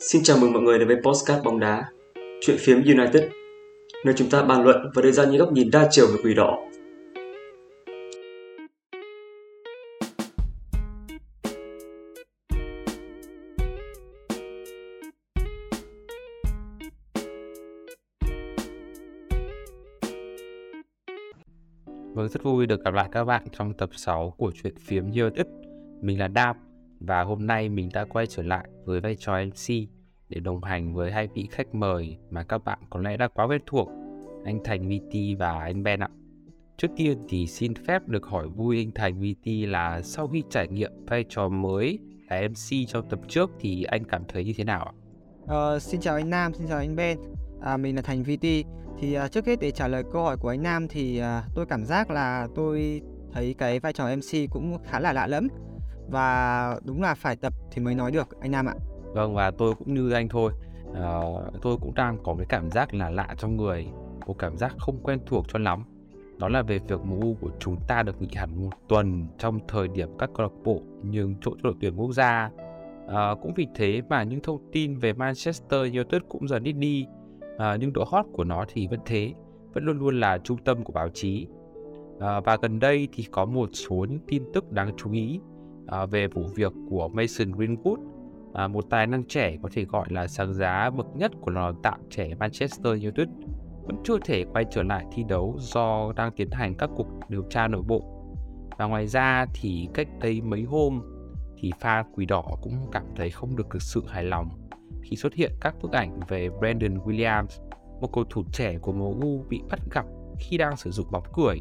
Xin chào mừng mọi người đến với Postcard bóng đá, chuyện phiếm United, nơi chúng ta bàn luận và đưa ra những góc nhìn đa chiều về quỷ đỏ. Vâng, rất vui được gặp lại các bạn trong tập 6 của chuyện phiếm United. Mình là Đam và hôm nay mình đã quay trở lại với vai trò MC để đồng hành với hai vị khách mời mà các bạn có lẽ đã quá quen thuộc, anh Thành VT và anh Ben ạ. Trước tiên thì xin phép được hỏi vui anh Thành VT là sau khi trải nghiệm vai trò mới là MC trong tập trước thì anh cảm thấy như thế nào ạ? Ờ, xin chào anh Nam, xin chào anh Ben. À, mình là Thành VT. Thì à, trước hết để trả lời câu hỏi của anh Nam thì à, tôi cảm giác là tôi thấy cái vai trò MC cũng khá là lạ lẫm và đúng là phải tập thì mới nói được anh Nam ạ. Vâng và tôi cũng như anh thôi. À, tôi cũng đang có cái cảm giác là lạ trong người, một cảm giác không quen thuộc cho lắm. Đó là về việc MU của chúng ta được nghỉ hẳn một tuần trong thời điểm các câu lạc bộ nhường chỗ cho đội tuyển quốc gia. À, cũng vì thế mà những thông tin về Manchester United cũng dần ít đi, à, nhưng độ hot của nó thì vẫn thế, vẫn luôn luôn là trung tâm của báo chí. À, và gần đây thì có một số những tin tức đáng chú ý à, về vụ việc của Mason Greenwood, à, một tài năng trẻ có thể gọi là sáng giá bậc nhất của lò tạo trẻ Manchester United, vẫn chưa thể quay trở lại thi đấu do đang tiến hành các cuộc điều tra nội bộ. Và ngoài ra thì cách đây mấy hôm thì pha quỷ đỏ cũng cảm thấy không được thực sự hài lòng khi xuất hiện các bức ảnh về Brandon Williams, một cầu thủ trẻ của MU bị bắt gặp khi đang sử dụng bóng cười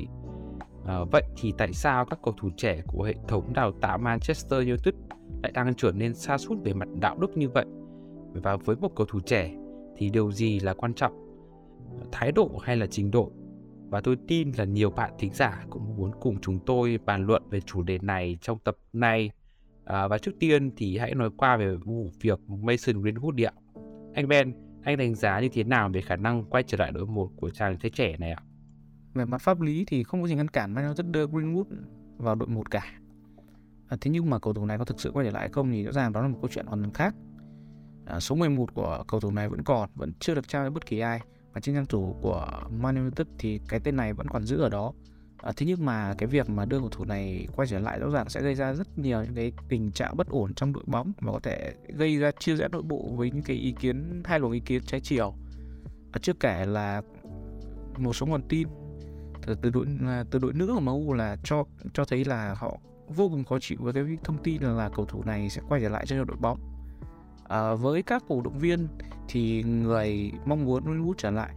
À, vậy thì tại sao các cầu thủ trẻ của hệ thống đào tạo Manchester United lại đang trở nên xa sút về mặt đạo đức như vậy? Và với một cầu thủ trẻ thì điều gì là quan trọng? Thái độ hay là trình độ? Và tôi tin là nhiều bạn thính giả cũng muốn cùng chúng tôi bàn luận về chủ đề này trong tập này. À, và trước tiên thì hãy nói qua về vụ việc Mason Greenwood đi ạ. Anh Ben, anh đánh giá như thế nào về khả năng quay trở lại đội một của chàng trai trẻ này ạ? Về mặt pháp lý thì không có gì ngăn cản Man United đưa Greenwood vào đội một cả. À, thế nhưng mà cầu thủ này có thực sự quay trở lại không thì rõ ràng đó là một câu chuyện hoàn toàn khác. À, số 11 của cầu thủ này vẫn còn vẫn chưa được trao cho bất kỳ ai. Và trên trang chủ của Man United thì cái tên này vẫn còn giữ ở đó. À, thế nhưng mà cái việc mà đưa cầu thủ này quay trở lại rõ ràng sẽ gây ra rất nhiều những cái tình trạng bất ổn trong đội bóng và có thể gây ra chia rẽ nội bộ với những cái ý kiến hai luồng ý kiến trái chiều. À, chưa kể là một số nguồn tin Ờ, từ, đội à, từ đội nữ của MU là cho cho thấy là họ vô cùng khó chịu với cái thông tin là, là cầu thủ này sẽ quay trở lại cho đội bóng. À, với các cổ động viên thì người mong muốn Greenwood trở lại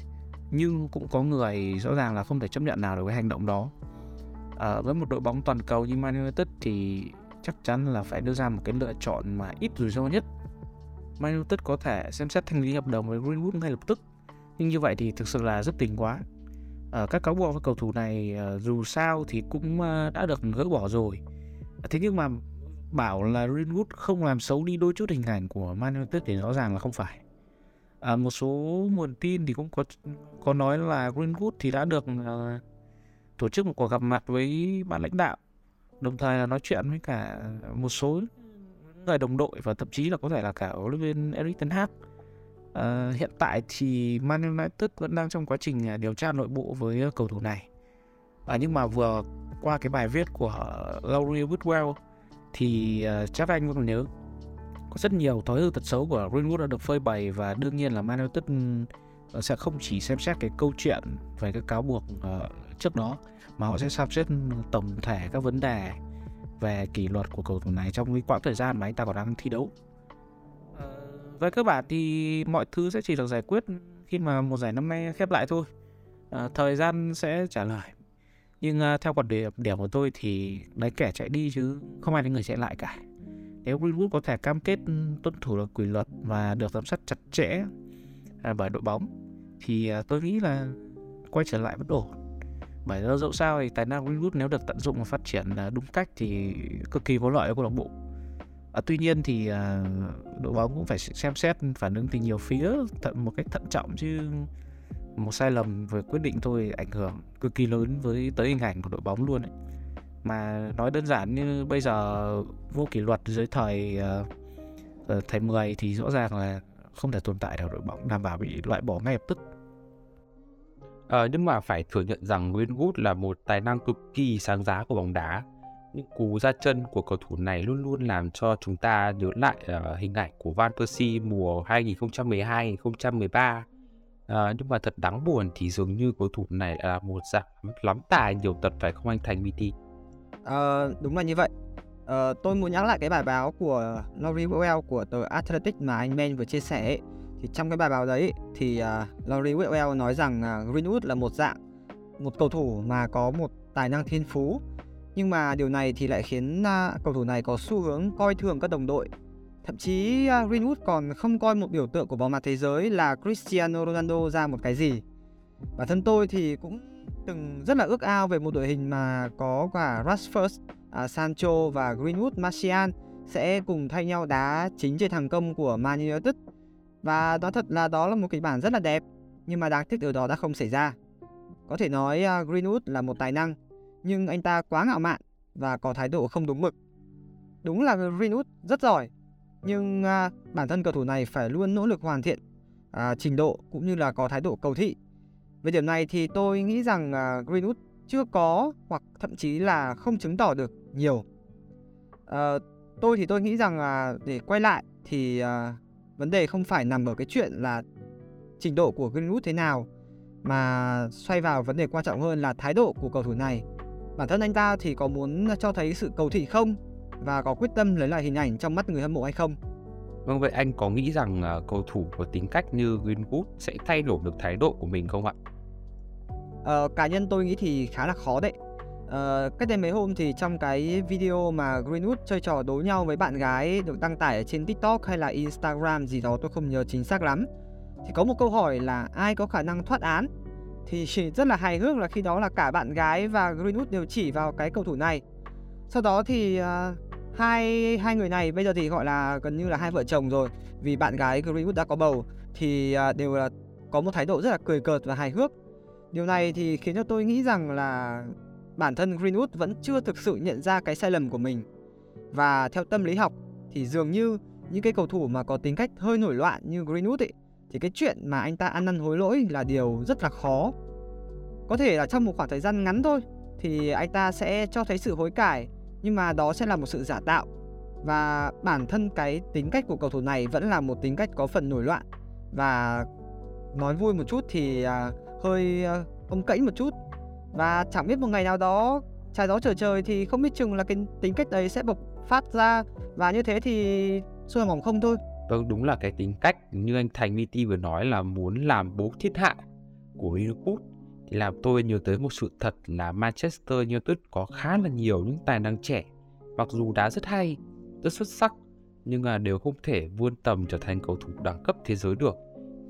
nhưng cũng có người rõ ràng là không thể chấp nhận nào được cái hành động đó. À, với một đội bóng toàn cầu như Man United thì chắc chắn là phải đưa ra một cái lựa chọn mà ít rủi ro nhất. Man United có thể xem xét thanh lý hợp đồng với Greenwood ngay lập tức nhưng như vậy thì thực sự là rất tình quá Ờ, các cáo buộc và cầu thủ này uh, dù sao thì cũng uh, đã được gỡ bỏ rồi. Thế nhưng mà bảo là Greenwood không làm xấu đi đôi chút hình ảnh của Man United thì rõ ràng là không phải. À, một số nguồn tin thì cũng có có nói là Greenwood thì đã được uh, tổ chức một cuộc gặp mặt với ban lãnh đạo đồng thời là nói chuyện với cả một số người đồng đội và thậm chí là có thể là cả huấn luyện viên Erik ten Hag. Uh, hiện tại thì Man United vẫn đang trong quá trình à, điều tra nội bộ với ờ, cầu thủ này. À, nhưng mà vừa qua cái bài viết của Laurie Whitwell thì uh, chắc anh cũng nhớ có rất nhiều thói hư tật xấu của Greenwood đã được phơi bày và đương nhiên là Man United sẽ không chỉ xem xét cái câu chuyện về cái cáo buộc uh, trước đó mà họ sẽ xem xét tổng thể các vấn đề về kỷ luật của cầu thủ này trong cái quãng thời gian mà anh ta còn đang thi đấu về cơ bản thì mọi thứ sẽ chỉ được giải quyết khi mà một giải năm nay khép lại thôi. À, thời gian sẽ trả lời. Nhưng uh, theo quan điểm điểm của tôi thì đấy kẻ chạy đi chứ không ai là người chạy lại cả. Nếu Greenwood có thể cam kết tuân thủ được quy luật và được giám sát chặt chẽ uh, bởi đội bóng thì uh, tôi nghĩ là quay trở lại vẫn ổn. Bởi do dẫu sao thì tài năng Greenwood nếu được tận dụng và phát triển đúng cách thì cực kỳ có lợi cho câu lạc bộ à, tuy nhiên thì à, đội bóng cũng phải xem xét phản ứng từ nhiều phía thận một cách thận trọng chứ một sai lầm về quyết định thôi ảnh hưởng cực kỳ lớn với tới hình ảnh của đội bóng luôn ấy. mà nói đơn giản như bây giờ vô kỷ luật dưới thời uh, thầy 10 thì rõ ràng là không thể tồn tại ở đội bóng đảm bảo bị loại bỏ ngay lập tức à, nhưng mà phải thừa nhận rằng Greenwood là một tài năng cực kỳ sáng giá của bóng đá. Những cú ra chân của cầu thủ này luôn luôn làm cho chúng ta nhớ lại uh, hình ảnh của Van Persie mùa 2012-2013. Uh, ờ, nhưng mà thật đáng buồn thì dường như cầu thủ này là một dạng lắm tài nhiều tật phải không anh Thành BT? Ờ, đúng là như vậy. Ờ, tôi muốn nhắc lại cái bài báo của Laurie Whitwell của tờ Athletic mà anh Ben vừa chia sẻ ấy. Thì trong cái bài báo đấy thì uh, Laurie Whitwell nói rằng uh, Greenwood là một dạng một cầu thủ mà có một tài năng thiên phú nhưng mà điều này thì lại khiến cầu thủ này có xu hướng coi thường các đồng đội. Thậm chí Greenwood còn không coi một biểu tượng của bóng mặt thế giới là Cristiano Ronaldo ra một cái gì. Bản thân tôi thì cũng từng rất là ước ao về một đội hình mà có cả Rashford, à, Sancho và Greenwood, Martial sẽ cùng thay nhau đá chính trên hàng công của Man United. Và đó thật là đó là một kịch bản rất là đẹp nhưng mà đáng tiếc điều đó đã không xảy ra. Có thể nói Greenwood là một tài năng nhưng anh ta quá ngạo mạn và có thái độ không đúng mực. Đúng là Greenwood rất giỏi nhưng à, bản thân cầu thủ này phải luôn nỗ lực hoàn thiện à, trình độ cũng như là có thái độ cầu thị. Về điểm này thì tôi nghĩ rằng à, Greenwood chưa có hoặc thậm chí là không chứng tỏ được nhiều. À, tôi thì tôi nghĩ rằng à, để quay lại thì à, vấn đề không phải nằm ở cái chuyện là trình độ của Greenwood thế nào mà xoay vào vấn đề quan trọng hơn là thái độ của cầu thủ này. Bản thân anh ta thì có muốn cho thấy sự cầu thị không và có quyết tâm lấy lại hình ảnh trong mắt người hâm mộ hay không? Vâng vậy anh có nghĩ rằng uh, cầu thủ có tính cách như Greenwood sẽ thay đổi được thái độ của mình không ạ? Ờ, cá nhân tôi nghĩ thì khá là khó đấy. Ờ, cách đây mấy hôm thì trong cái video mà Greenwood chơi trò đấu nhau với bạn gái được đăng tải ở trên TikTok hay là Instagram gì đó tôi không nhớ chính xác lắm. Thì có một câu hỏi là ai có khả năng thoát án? Thì rất là hài hước là khi đó là cả bạn gái và Greenwood đều chỉ vào cái cầu thủ này. Sau đó thì uh, hai hai người này bây giờ thì gọi là gần như là hai vợ chồng rồi vì bạn gái Greenwood đã có bầu thì uh, đều là có một thái độ rất là cười cợt và hài hước. Điều này thì khiến cho tôi nghĩ rằng là bản thân Greenwood vẫn chưa thực sự nhận ra cái sai lầm của mình. Và theo tâm lý học thì dường như những cái cầu thủ mà có tính cách hơi nổi loạn như Greenwood ấy thì cái chuyện mà anh ta ăn năn hối lỗi là điều rất là khó. Có thể là trong một khoảng thời gian ngắn thôi thì anh ta sẽ cho thấy sự hối cải nhưng mà đó sẽ là một sự giả tạo. Và bản thân cái tính cách của cầu thủ này vẫn là một tính cách có phần nổi loạn và nói vui một chút thì à, hơi à, ông cẫy một chút và chẳng biết một ngày nào đó trái gió trở trời thì không biết chừng là cái tính cách đấy sẽ bộc phát ra và như thế thì xuôi mỏng không thôi Vâng, đúng là cái tính cách như anh Thành VT vừa nói là muốn làm bố thiên hạ của Liverpool thì làm tôi nhớ tới một sự thật là Manchester United có khá là nhiều những tài năng trẻ mặc dù đá rất hay, rất xuất sắc nhưng mà đều không thể vươn tầm trở thành cầu thủ đẳng cấp thế giới được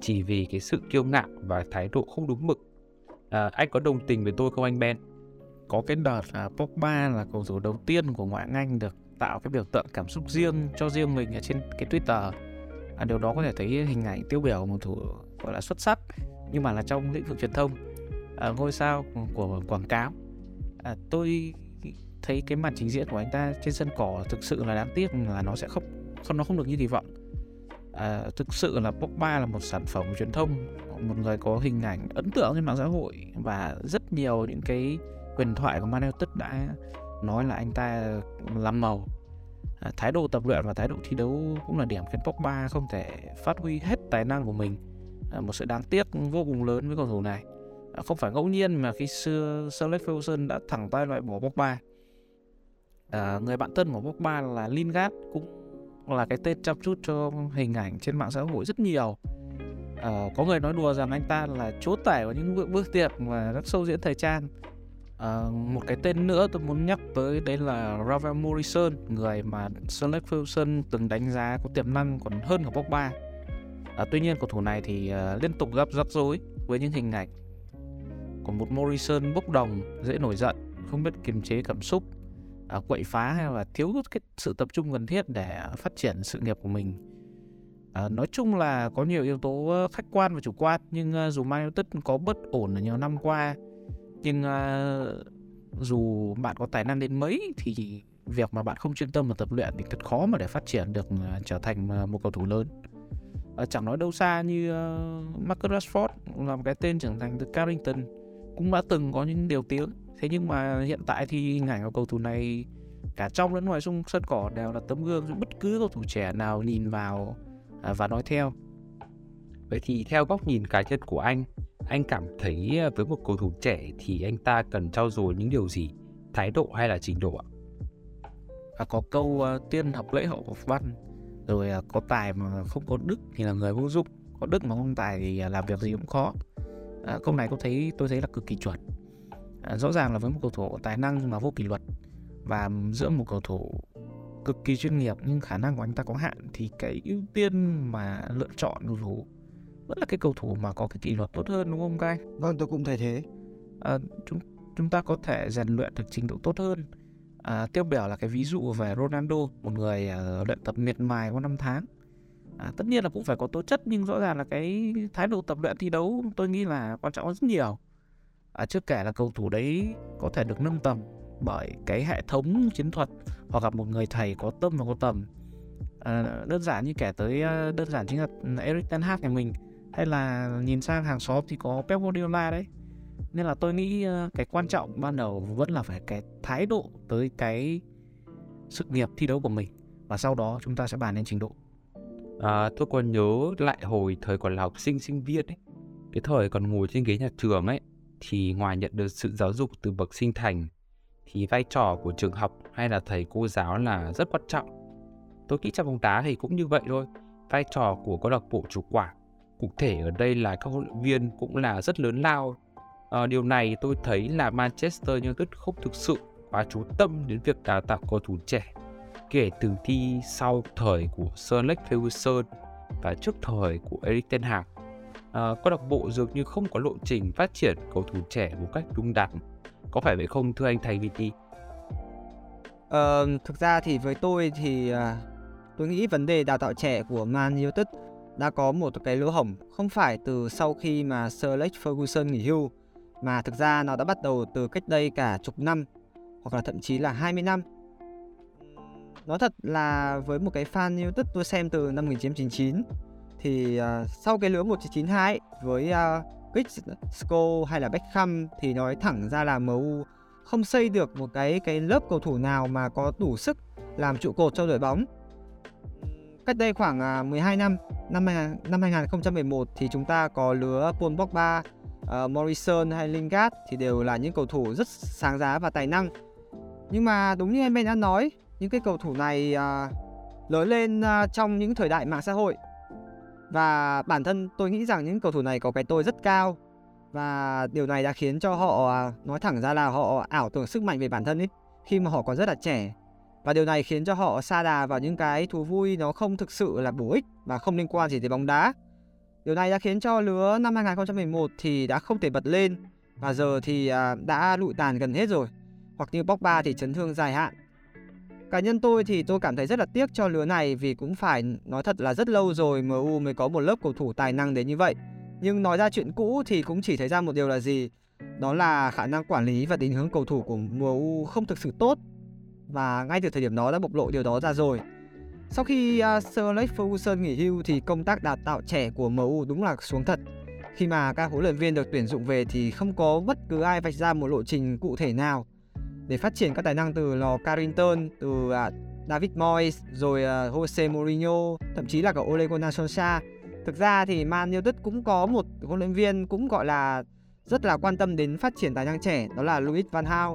chỉ vì cái sự kiêu ngạo và thái độ không đúng mực. À, anh có đồng tình với tôi không anh Ben? Có cái đợt là Pogba là cầu thủ đầu tiên của ngoại hạng Anh được tạo cái biểu tượng cảm xúc riêng cho riêng mình ở trên cái Twitter. À, điều đó có thể thấy hình ảnh tiêu biểu một thủ gọi là xuất sắc nhưng mà là trong lĩnh vực truyền thông. À, ngôi sao của quảng cáo. À, tôi thấy cái màn trình diễn của anh ta trên sân cỏ thực sự là đáng tiếc là nó sẽ không không nó không được như kỳ vọng. À, thực sự là Pogba là một sản phẩm truyền thông một người có hình ảnh ấn tượng trên mạng xã hội và rất nhiều những cái huyền thoại của Man United đã nói là anh ta làm màu à, thái độ tập luyện và thái độ thi đấu cũng là điểm khiến Pogba không thể phát huy hết tài năng của mình. À, một sự đáng tiếc vô cùng lớn với cầu thủ này. À, không phải ngẫu nhiên mà khi xưa Sir Alex Ferguson đã thẳng tay loại bỏ Pogba. À, người bạn thân của Pogba là Lingard cũng là cái tên chăm chút cho hình ảnh trên mạng xã hội rất nhiều. À, có người nói đùa rằng anh ta là chúa tể của những bước, bước tiệc và các sâu diễn thời trang à, một cái tên nữa tôi muốn nhắc tới đấy là Ravel Morrison người mà Sir Alex Ferguson từng đánh giá có tiềm năng còn hơn cả Pogba. À, tuy nhiên cầu thủ này thì uh, liên tục gặp rắc rối với những hình ảnh. Của một Morrison bốc đồng dễ nổi giận không biết kiềm chế cảm xúc à, quậy phá hay là thiếu cái sự tập trung cần thiết để phát triển sự nghiệp của mình. À, nói chung là có nhiều yếu tố khách quan và chủ quan nhưng uh, dù Man United có bất ổn ở nhiều năm qua nhưng uh, à, dù bạn có tài năng đến mấy thì việc mà bạn không chuyên tâm vào tập luyện thì thật khó mà để phát triển được uh, trở thành uh, một cầu thủ lớn. Uh, chẳng nói đâu xa như uh, Marcus Rashford là một cái tên trưởng thành từ Carrington cũng đã từng có những điều tiếng. Thế nhưng mà hiện tại thì hình ảnh của cầu thủ này cả trong lẫn ngoài sân sân cỏ đều là tấm gương cho bất cứ cầu thủ trẻ nào nhìn vào và nói theo. Vậy thì theo góc nhìn cá nhân của anh anh cảm thấy à, với một cầu thủ trẻ thì anh ta cần trau dồi những điều gì? Thái độ hay là trình độ ạ? À, có câu uh, tiên học lễ hậu học văn rồi uh, có tài mà không có đức thì là người vô dụng có đức mà không tài thì uh, làm việc gì cũng khó à, câu này tôi thấy tôi thấy là cực kỳ chuẩn. À, rõ ràng là với một cầu thủ tài năng nhưng mà vô kỷ luật và giữa một cầu thủ cực kỳ chuyên nghiệp nhưng khả năng của anh ta có hạn thì cái ưu tiên mà lựa chọn cầu thủ vẫn là cái cầu thủ mà có cái kỷ luật tốt hơn đúng không các anh? Vâng tôi cũng thấy thế. À, chúng chúng ta có thể rèn luyện được trình độ tốt hơn. À, tiêu biểu là cái ví dụ về Ronaldo, một người uh, luyện tập miệt mài qua năm tháng. À, tất nhiên là cũng phải có tố chất nhưng rõ ràng là cái thái độ tập luyện thi đấu tôi nghĩ là quan trọng rất nhiều. À, chưa kể là cầu thủ đấy có thể được nâng tầm bởi cái hệ thống chiến thuật hoặc là một người thầy có tâm và có tầm à, đơn giản như kể tới đơn giản chính là Eric Ten Hag nhà mình hay là nhìn sang hàng xóm thì có Pep Guardiola đấy nên là tôi nghĩ ờ, cái quan trọng ban đầu vẫn là phải cái thái độ tới cái sự nghiệp thi đấu của mình và sau đó chúng ta sẽ bàn đến trình độ à, tôi còn nhớ lại hồi thời còn là học sinh sinh viên ấy cái thời còn ngồi trên ghế nhà trường ấy thì ngoài nhận được sự giáo dục từ bậc sinh thành thì vai trò của trường học hay là thầy cô giáo là rất quan trọng. Tôi nghĩ trong bóng đá thì cũng như vậy thôi. Vai trò của câu lạc bộ chủ quản, cụ thể ở đây là các huấn luyện viên cũng là rất lớn lao. À, điều này tôi thấy là Manchester United không thực sự quá chú tâm đến việc đào tạo cầu thủ trẻ kể từ thi sau thời của Sir Alex Ferguson và trước thời của Erik ten Hag. À, câu lạc bộ dường như không có lộ trình phát triển cầu thủ trẻ một cách đúng đắn có phải vậy không thưa anh thành VT? Ờ, thực ra thì với tôi thì uh, tôi nghĩ vấn đề đào tạo trẻ của Man United đã có một cái lỗ hổng không phải từ sau khi mà Sir Alex Ferguson nghỉ hưu mà thực ra nó đã bắt đầu từ cách đây cả chục năm hoặc là thậm chí là 20 năm. Nói thật là với một cái fan United tôi xem từ năm 1999 thì uh, sau cái lứa 1992 với ờ, uh, Isco hay là Beckham thì nói thẳng ra là MU không xây được một cái cái lớp cầu thủ nào mà có đủ sức làm trụ cột cho đội bóng. Cách đây khoảng à, 12 năm, năm năm 2011 thì chúng ta có lứa Paul Pogba, uh, Morrison hay Lingard thì đều là những cầu thủ rất sáng giá và tài năng. Nhưng mà đúng như em Ben đã nói, những cái cầu thủ này uh, lớn lên uh, trong những thời đại mạng xã hội. Và bản thân tôi nghĩ rằng những cầu thủ này có cái tôi rất cao. Và điều này đã khiến cho họ nói thẳng ra là họ ảo tưởng sức mạnh về bản thân ấy. Khi mà họ còn rất là trẻ và điều này khiến cho họ xa đà vào những cái thú vui nó không thực sự là bổ ích và không liên quan gì tới bóng đá. Điều này đã khiến cho lứa năm 2011 thì đã không thể bật lên và giờ thì à, đã lụi tàn gần hết rồi. Hoặc như Pogba thì chấn thương dài hạn Cá nhân tôi thì tôi cảm thấy rất là tiếc cho lứa này vì cũng phải nói thật là rất lâu rồi MU mới có một lớp cầu thủ tài năng đến như vậy. Nhưng nói ra chuyện cũ thì cũng chỉ thấy ra một điều là gì? Đó là khả năng quản lý và định hướng cầu thủ của MU không thực sự tốt. Và ngay từ thời điểm đó đã bộc lộ điều đó ra rồi. Sau khi uh, Sir Alex Ferguson nghỉ hưu thì công tác đào tạo trẻ của MU đúng là xuống thật. Khi mà các huấn luyện viên được tuyển dụng về thì không có bất cứ ai vạch ra một lộ trình cụ thể nào để phát triển các tài năng từ lò Carrington, từ uh, David Moyes, rồi uh, Jose Mourinho, thậm chí là cả Ole Gunnar Solskjaer. Thực ra thì Man United cũng có một huấn luyện viên cũng gọi là rất là quan tâm đến phát triển tài năng trẻ, đó là Louis van Gaal.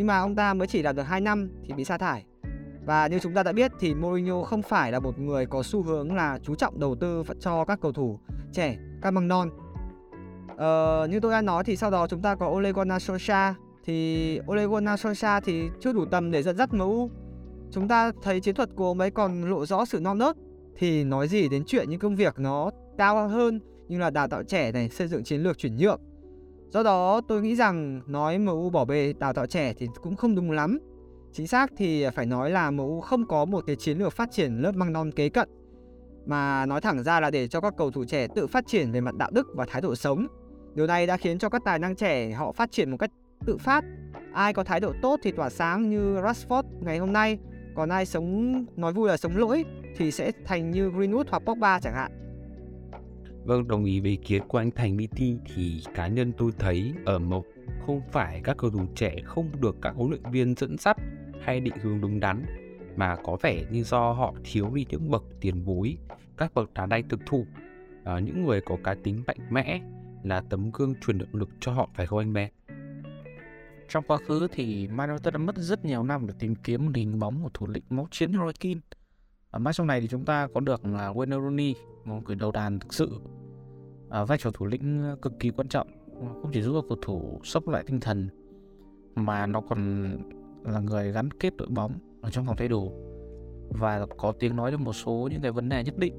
Nhưng mà ông ta mới chỉ làm được 2 năm thì bị sa thải. Và như chúng ta đã biết thì Mourinho không phải là một người có xu hướng là chú trọng đầu tư cho các cầu thủ trẻ, các măng non. Ờ, như tôi đã nói thì sau đó chúng ta có Ole Gunnar Solskjaer thì Ole Gunnar Solskjaer thì chưa đủ tầm để dẫn dắt MU. Chúng ta thấy chiến thuật của ông ấy còn lộ rõ sự non nớt thì nói gì đến chuyện những công việc nó cao hơn như là đào tạo trẻ này, xây dựng chiến lược chuyển nhượng. Do đó, tôi nghĩ rằng nói MU bỏ bê đào tạo trẻ thì cũng không đúng lắm. Chính xác thì phải nói là MU không có một cái chiến lược phát triển lớp măng non kế cận, mà nói thẳng ra là để cho các cầu thủ trẻ tự phát triển về mặt đạo đức và thái độ sống. Điều này đã khiến cho các tài năng trẻ họ phát triển một cách tự phát ai có thái độ tốt thì tỏa sáng như Rashford ngày hôm nay còn ai sống, nói vui là sống lỗi thì sẽ thành như Greenwood hoặc Pogba chẳng hạn Vâng, đồng ý với ý kiến của anh Thành BT thì cá nhân tôi thấy ở Mộc không phải các cầu thủ trẻ không được các huấn luyện viên dẫn dắt hay định hướng đúng đắn mà có vẻ như do họ thiếu đi những bậc tiền bối, các bậc đá đay thực thụ, à, những người có cá tính mạnh mẽ là tấm gương truyền động lực cho họ phải không anh bé? Trong quá khứ thì Man United đã mất rất nhiều năm để tìm kiếm một hình bóng của thủ lĩnh máu chiến Roy Keane. Ở mãi sau này thì chúng ta có được là Wayne Rooney, một người đầu đàn thực sự. À, vai trò thủ lĩnh ờ, cực kỳ quan trọng, không chỉ giúp cho cầu thủ sốc lại tinh thần mà nó còn là người gắn kết đội bóng ở trong phòng thay đồ và có tiếng nói được một số những cái vấn đề nhất định.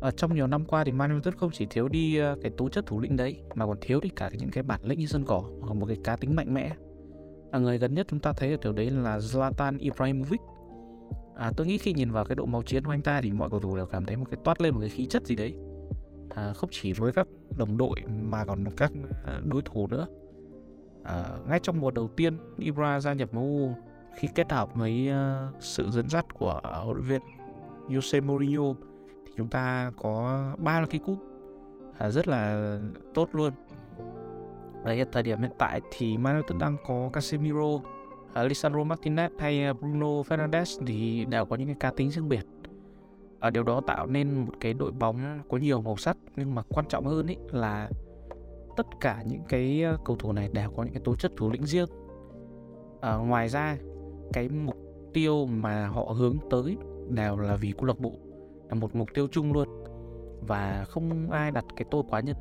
Ở trong nhiều năm qua thì Man United không chỉ thiếu đi ờ, cái tố chất thủ lĩnh đấy mà còn thiếu đi cả những cái bản lĩnh như sân cỏ hoặc một cái cá tính mạnh mẽ. À, người gần nhất chúng ta thấy ở điều đấy là Zlatan Ibrahimovic. À, tôi nghĩ khi nhìn vào cái độ máu chiến của anh ta thì mọi cầu thủ đều cảm thấy một cái toát lên một cái khí chất gì đấy. À, không chỉ với các đồng đội mà còn các à, đối thủ nữa. À, ngay trong mùa đầu tiên Ibra gia nhập MU khi kết hợp với uh, sự dẫn dắt của huấn luyện viên Jose Mourinho thì chúng ta có ba cái cúp à, rất là tốt luôn Đấy, thời điểm hiện tại thì Man United đang có Casemiro, uh, Lisandro Martinez hay à, Bruno Fernandes thì đều có những cái cá tính riêng biệt. Ở điều đó tạo nên một cái đội bóng có nhiều màu sắc nhưng mà quan trọng hơn ý là tất cả những cái ờ, cầu thủ này đều có những cái tố chất thủ lĩnh riêng. À, ngoài ra cái mục tiêu mà họ hướng tới đều là vì câu lạc bộ là một mục tiêu chung luôn và không ai đặt cái tôi quá nhân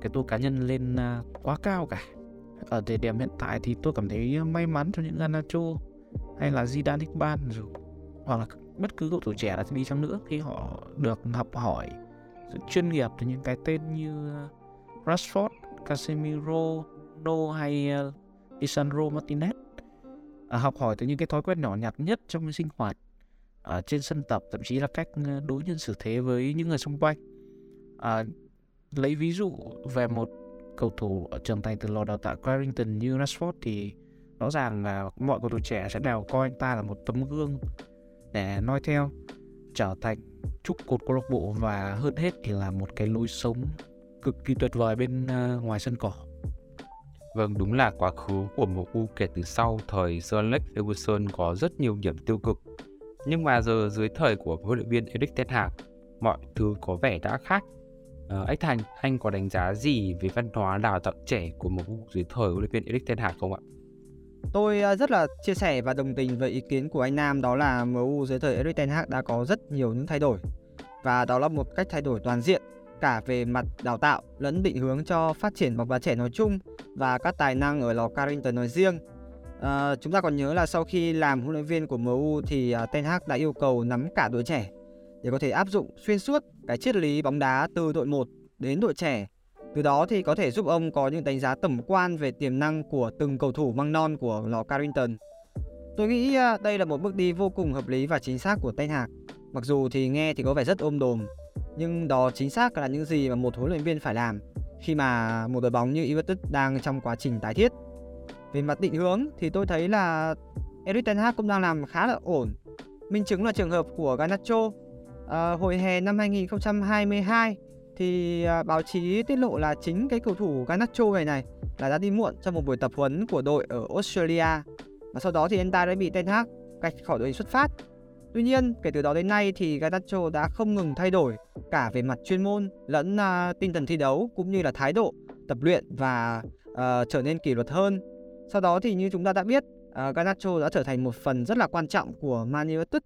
cái tôi cá nhân lên quá cao cả ở thời điểm hiện tại thì tôi cảm thấy may mắn cho những Garnacho hay là Zidane Iqbal rồi hoặc là bất cứ cầu thủ trẻ là đi chăng nữa khi họ được học hỏi sự chuyên nghiệp từ những cái tên như uh, Rashford, Casemiro, No hay isandro Lisandro Martinez à, học hỏi từ những cái thói quen nhỏ nhặt nhất trong sinh hoạt ở trên sân tập thậm chí là cách uh, đối nhân xử thế với những người xung quanh. À, lấy ví dụ về một cầu thủ ở trưởng thành từ lò đào tạo Carrington như Rashford thì rõ ràng là mọi cầu thủ trẻ sẽ đều coi anh ta là một tấm gương để noi theo trở thành trụ cột câu lạc bộ và hơn hết thì là một cái lối sống cực kỳ tuyệt vời bên uh, ngoài sân cỏ Vâng, đúng là quá khứ của MU kể từ sau thời Sir Alex Ferguson có rất nhiều điểm tiêu cực. Nhưng mà giờ dưới thời của huấn luyện viên Erik ten Hag, mọi thứ có vẻ đã khác. Ờ, à, anh Thành, anh có đánh giá gì về văn hóa đào tạo trẻ của MU dưới thời huấn luyện viên Erik ten Hag không ạ? Tôi ờ, rất là chia sẻ và đồng tình với ý kiến của anh Nam đó là MU dưới thời Erik ten Hag đã có rất nhiều những thay đổi và đó là một cách thay đổi toàn diện cả về mặt đào tạo lẫn định hướng cho phát triển bóng đá trẻ nói chung và các tài năng ở lò Carrington nói riêng. À, chúng ta còn nhớ là sau khi làm huấn luyện viên của MU thì uh, Ten Hag đã yêu cầu nắm cả đội trẻ để có thể áp dụng xuyên suốt cái triết lý bóng đá từ đội 1 đến đội trẻ. Từ đó thì có thể giúp ông có những đánh giá tổng quan về tiềm năng của từng cầu thủ măng non của lò Carrington. Tôi nghĩ à, đây là một bước đi vô cùng hợp lý và chính xác của Ten Hag. Mặc dù thì nghe thì có vẻ rất ôm đồm, nhưng đó chính xác là những gì mà một huấn luyện viên phải làm khi mà một đội bóng như Juventus đang trong quá trình tái thiết. Về mặt định hướng thì tôi thấy là Erik ten Hag cũng đang làm khá là ổn. Minh chứng là trường hợp của Garnacho. À, hồi hè năm 2022 thì à, báo chí tiết lộ là chính cái cầu thủ Garnacho này này là đã đi muộn trong một buổi tập huấn của đội ở Australia. Và sau đó thì anh ta đã bị Ten Hag gạch khỏi đội xuất phát. Tuy nhiên, kể từ đó đến nay thì Garnacho đã không ngừng thay đổi cả về mặt chuyên môn lẫn uh, tinh thần thi đấu cũng như là thái độ tập luyện và uh, trở nên kỷ luật hơn. Sau đó thì như chúng ta đã biết, uh, Garnacho đã trở thành một phần rất là quan trọng của Man United.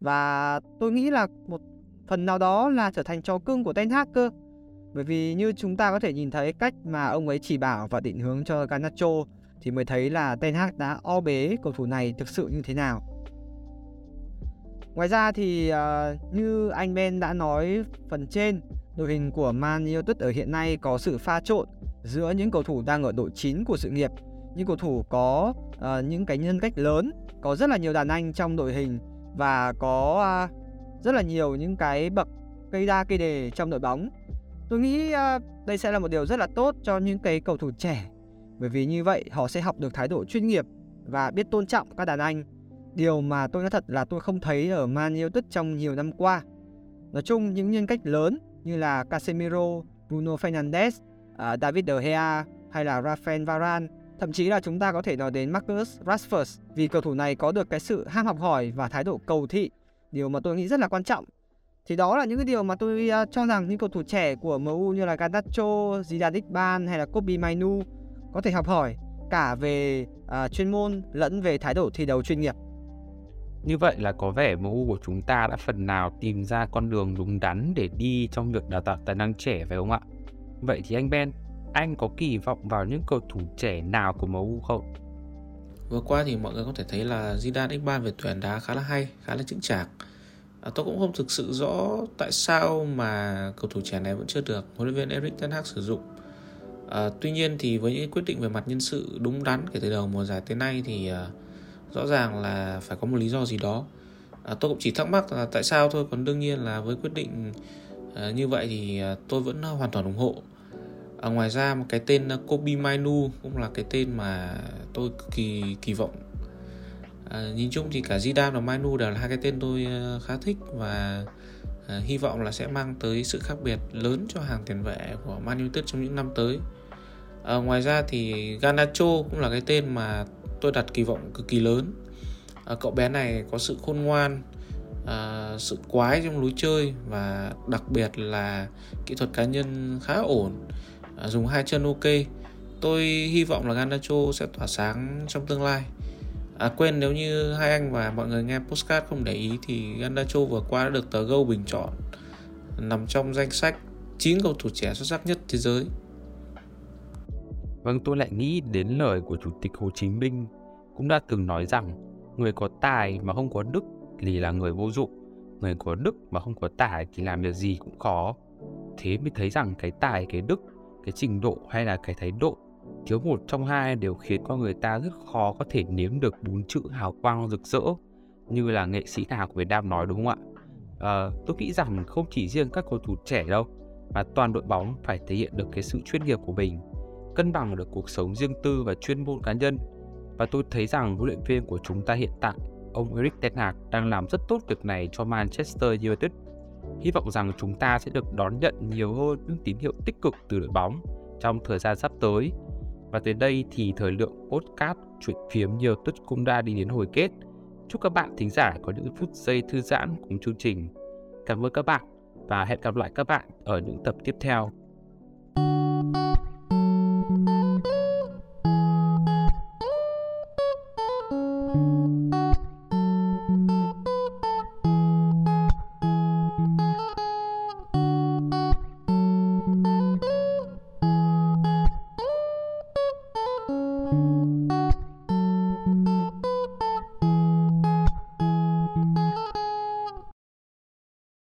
Và tôi nghĩ là một phần nào đó là trở thành trò cưng của Ten Hag cơ. Bởi vì như chúng ta có thể nhìn thấy cách mà ông ấy chỉ bảo và định hướng cho Garnacho thì mới thấy là Ten Hag đã o bế cầu thủ này thực sự như thế nào. Ngoài ra thì uh, như anh Ben đã nói phần trên, đội hình của Man United ở hiện nay có sự pha trộn giữa những cầu thủ đang ở đội 9 của sự nghiệp, những cầu thủ có uh, những cái nhân cách lớn, có rất là nhiều đàn anh trong đội hình và có uh, rất là nhiều những cái bậc cây đa cây đề trong đội bóng. Tôi nghĩ uh, đây sẽ là một điều rất là tốt cho những cái cầu thủ trẻ bởi vì như vậy họ sẽ học được thái độ chuyên nghiệp và biết tôn trọng các đàn anh Điều mà tôi nói thật là tôi không thấy ở Man United trong nhiều năm qua. Nói chung những nhân cách lớn như là Casemiro, Bruno Fernandes, uh, David De Gea hay là Rafael Varane. Thậm chí là chúng ta có thể nói đến Marcus Rashford vì cầu thủ này có được cái sự ham học hỏi và thái độ cầu thị, điều mà tôi nghĩ rất là quan trọng. Thì đó là những cái điều mà tôi uh, cho rằng những cầu thủ trẻ của MU như là Garnacho, Zidane Iqbal hay là Kobe Mainu có thể học hỏi cả về uh, chuyên môn lẫn về thái độ thi đấu chuyên nghiệp. Như vậy là có vẻ MU của chúng ta đã phần nào tìm ra con đường đúng đắn để đi trong việc đào tạo tài năng trẻ phải không ạ? Vậy thì anh Ben, anh có kỳ vọng vào những cầu thủ trẻ nào của MU không? Vừa qua thì mọi người có thể thấy là Zidane Iqbal về tuyển đá khá là hay, khá là chững chạc. À, tôi cũng không thực sự rõ tại sao mà cầu thủ trẻ này vẫn chưa được huấn luyện viên Erik ten Hag sử dụng. À, tuy nhiên thì với những quyết định về mặt nhân sự đúng đắn kể từ đầu mùa giải tới nay thì à, rõ ràng là phải có một lý do gì đó à, tôi cũng chỉ thắc mắc là tại sao thôi còn đương nhiên là với quyết định à, như vậy thì à, tôi vẫn hoàn toàn ủng hộ à, ngoài ra một cái tên ờ, Kobe Mainu cũng là cái tên mà tôi cực kỳ kỳ vọng. À, nhìn chung thì cả Zidane và Mainu đều là hai cái tên tôi ờ, khá thích và à, hy vọng là sẽ mang tới sự khác biệt lớn cho hàng tiền vệ của Man United trong những năm tới. À, ngoài ra thì Ganacho cũng là cái tên mà tôi đặt kỳ vọng cực kỳ lớn. À, cậu bé này có sự khôn ngoan à, sự quái trong lối chơi và đặc biệt là kỹ thuật cá nhân khá ổn à, dùng hai chân ok tôi hy vọng là Garnacho sẽ tỏa sáng trong tương lai À, quên nếu như hai anh và mọi người nghe postcard không để ý thì Garnacho vừa qua đã được tờ Go bình chọn nằm trong danh sách 9 cầu thủ trẻ xuất sắc nhất thế giới. Vâng, tôi lại nghĩ đến lời của Chủ tịch Hồ Chí Minh cũng đã từng nói rằng người có tài mà không có đức thì là người vô dụng, người có đức mà không có tài thì làm việc gì cũng khó. Thế mới thấy rằng cái tài, cái đức, cái trình độ hay là cái thái độ thiếu một trong hai đều khiến con người ta rất khó có thể nếm được bốn chữ hào quang rực rỡ như là nghệ sĩ nào của Việt Nam nói đúng không ạ? À, tôi nghĩ rằng không chỉ riêng các cầu thủ trẻ đâu mà toàn đội bóng phải thể hiện được cái sự chuyên nghiệp của mình cân bằng được cuộc sống riêng tư và chuyên môn cá nhân. Và tôi thấy rằng huấn luyện viên của chúng ta hiện tại, ông Erik ten Hag đang làm rất tốt việc này cho Manchester United. Hy vọng rằng chúng ta sẽ được đón nhận nhiều hơn những tín hiệu tích cực từ đội bóng trong thời gian sắp tới. Và tới đây thì thời lượng podcast chuyện phiếm nhiều tất cũng đã đi đến hồi kết. Chúc các bạn thính giả có những phút giây thư giãn cùng chương trình. Cảm ơn các bạn và hẹn gặp lại các bạn ở những tập tiếp theo.